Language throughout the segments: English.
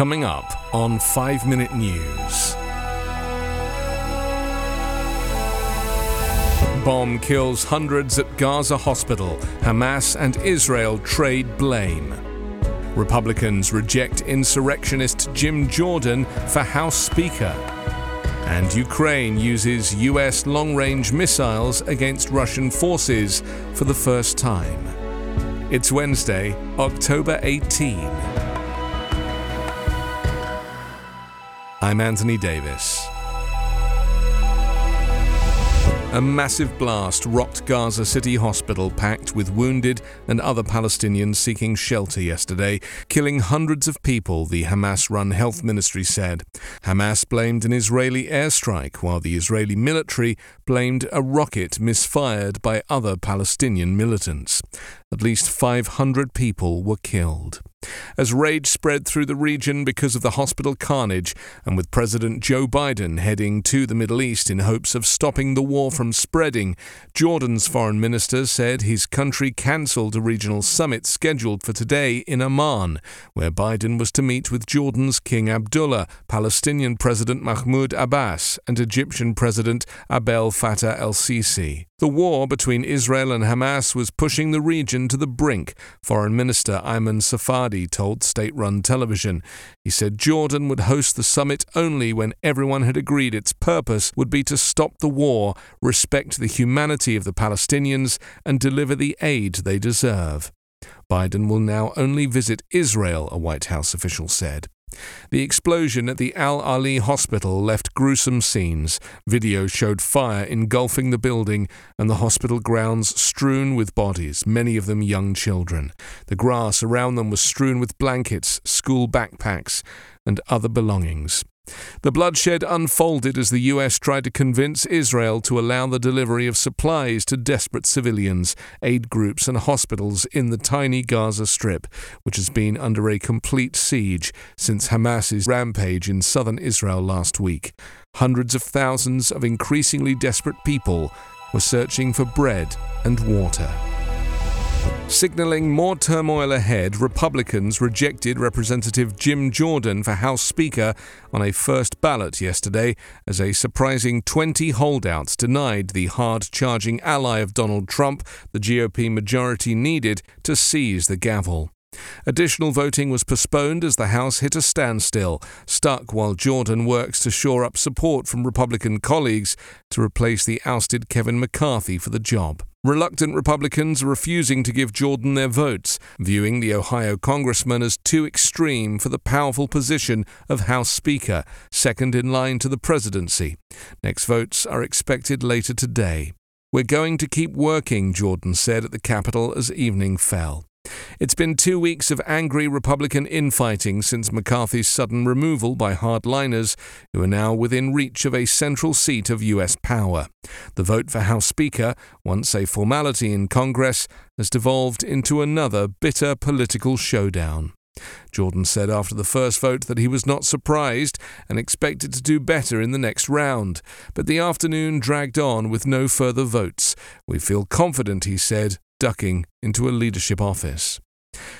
Coming up on 5 Minute News. Bomb kills hundreds at Gaza hospital. Hamas and Israel trade blame. Republicans reject insurrectionist Jim Jordan for House Speaker. And Ukraine uses US long range missiles against Russian forces for the first time. It's Wednesday, October 18. I'm Anthony Davis. A massive blast rocked Gaza City Hospital, packed with wounded and other Palestinians seeking shelter yesterday, killing hundreds of people, the Hamas run health ministry said. Hamas blamed an Israeli airstrike, while the Israeli military blamed a rocket misfired by other Palestinian militants. At least 500 people were killed. As rage spread through the region because of the hospital carnage, and with President Joe Biden heading to the Middle East in hopes of stopping the war from spreading, Jordan's foreign minister said his country cancelled a regional summit scheduled for today in Amman, where Biden was to meet with Jordan's King Abdullah, Palestinian President Mahmoud Abbas, and Egyptian President Abdel Fattah el Sisi. The war between Israel and Hamas was pushing the region to the brink, Foreign Minister Ayman Safadi told state run television. He said Jordan would host the summit only when everyone had agreed its purpose would be to stop the war, respect the humanity of the Palestinians, and deliver the aid they deserve. Biden will now only visit Israel, a White House official said. The explosion at the Al Ahli hospital left gruesome scenes. Video showed fire engulfing the building and the hospital grounds strewn with bodies, many of them young children. The grass around them was strewn with blankets, school backpacks, and other belongings. The bloodshed unfolded as the US tried to convince Israel to allow the delivery of supplies to desperate civilians, aid groups, and hospitals in the tiny Gaza Strip, which has been under a complete siege since Hamas's rampage in southern Israel last week. Hundreds of thousands of increasingly desperate people were searching for bread and water. Signaling more turmoil ahead, Republicans rejected Representative Jim Jordan for House Speaker on a first ballot yesterday as a surprising 20 holdouts denied the hard charging ally of Donald Trump the GOP majority needed to seize the gavel. Additional voting was postponed as the House hit a standstill, stuck while Jordan works to shore up support from Republican colleagues to replace the ousted Kevin McCarthy for the job. Reluctant Republicans are refusing to give Jordan their votes, viewing the Ohio congressman as too extreme for the powerful position of House Speaker, second in line to the presidency. Next votes are expected later today. We're going to keep working, Jordan said at the Capitol as evening fell. It's been two weeks of angry Republican infighting since McCarthy's sudden removal by hardliners, who are now within reach of a central seat of U.S. power. The vote for House Speaker, once a formality in Congress, has devolved into another bitter political showdown. Jordan said after the first vote that he was not surprised and expected to do better in the next round. But the afternoon dragged on with no further votes. We feel confident, he said, ducking into a leadership office.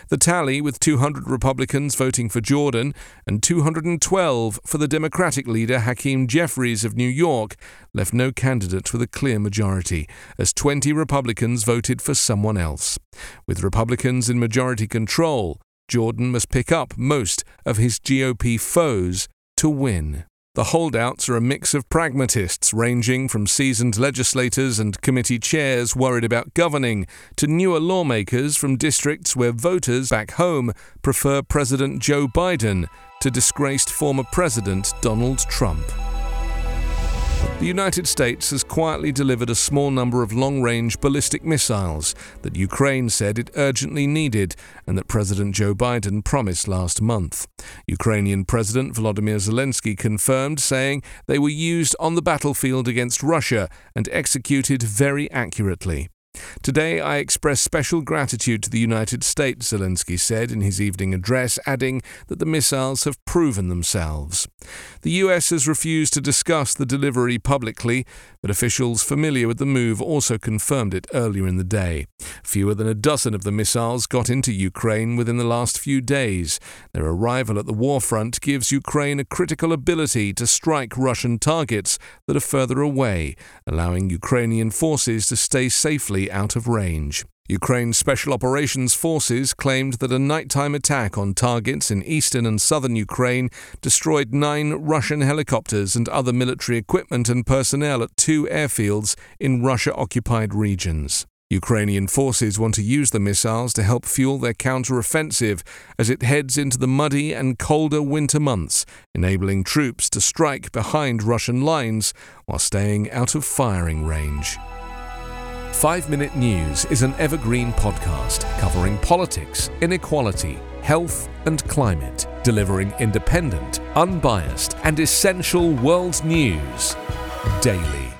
The tally, with 200 Republicans voting for Jordan and 212 for the Democratic leader Hakeem Jeffries of New York, left no candidate with a clear majority, as 20 Republicans voted for someone else. With Republicans in majority control, Jordan must pick up most of his GOP foes to win. The holdouts are a mix of pragmatists, ranging from seasoned legislators and committee chairs worried about governing, to newer lawmakers from districts where voters back home prefer President Joe Biden to disgraced former President Donald Trump. The United States has quietly delivered a small number of long range ballistic missiles that Ukraine said it urgently needed and that President Joe Biden promised last month. Ukrainian President Volodymyr Zelensky confirmed, saying they were used on the battlefield against Russia and executed very accurately. Today, I express special gratitude to the United States, Zelensky said in his evening address, adding that the missiles have proven themselves. The US has refused to discuss the delivery publicly, but officials familiar with the move also confirmed it earlier in the day. Fewer than a dozen of the missiles got into Ukraine within the last few days. Their arrival at the war front gives Ukraine a critical ability to strike Russian targets that are further away, allowing Ukrainian forces to stay safely out of range. Ukraine's Special Operations Forces claimed that a nighttime attack on targets in eastern and southern Ukraine destroyed nine Russian helicopters and other military equipment and personnel at two airfields in Russia occupied regions. Ukrainian forces want to use the missiles to help fuel their counter-offensive as it heads into the muddy and colder winter months, enabling troops to strike behind Russian lines while staying out of firing range. 5 Minute News is an evergreen podcast covering politics, inequality, health, and climate, delivering independent, unbiased, and essential world news daily.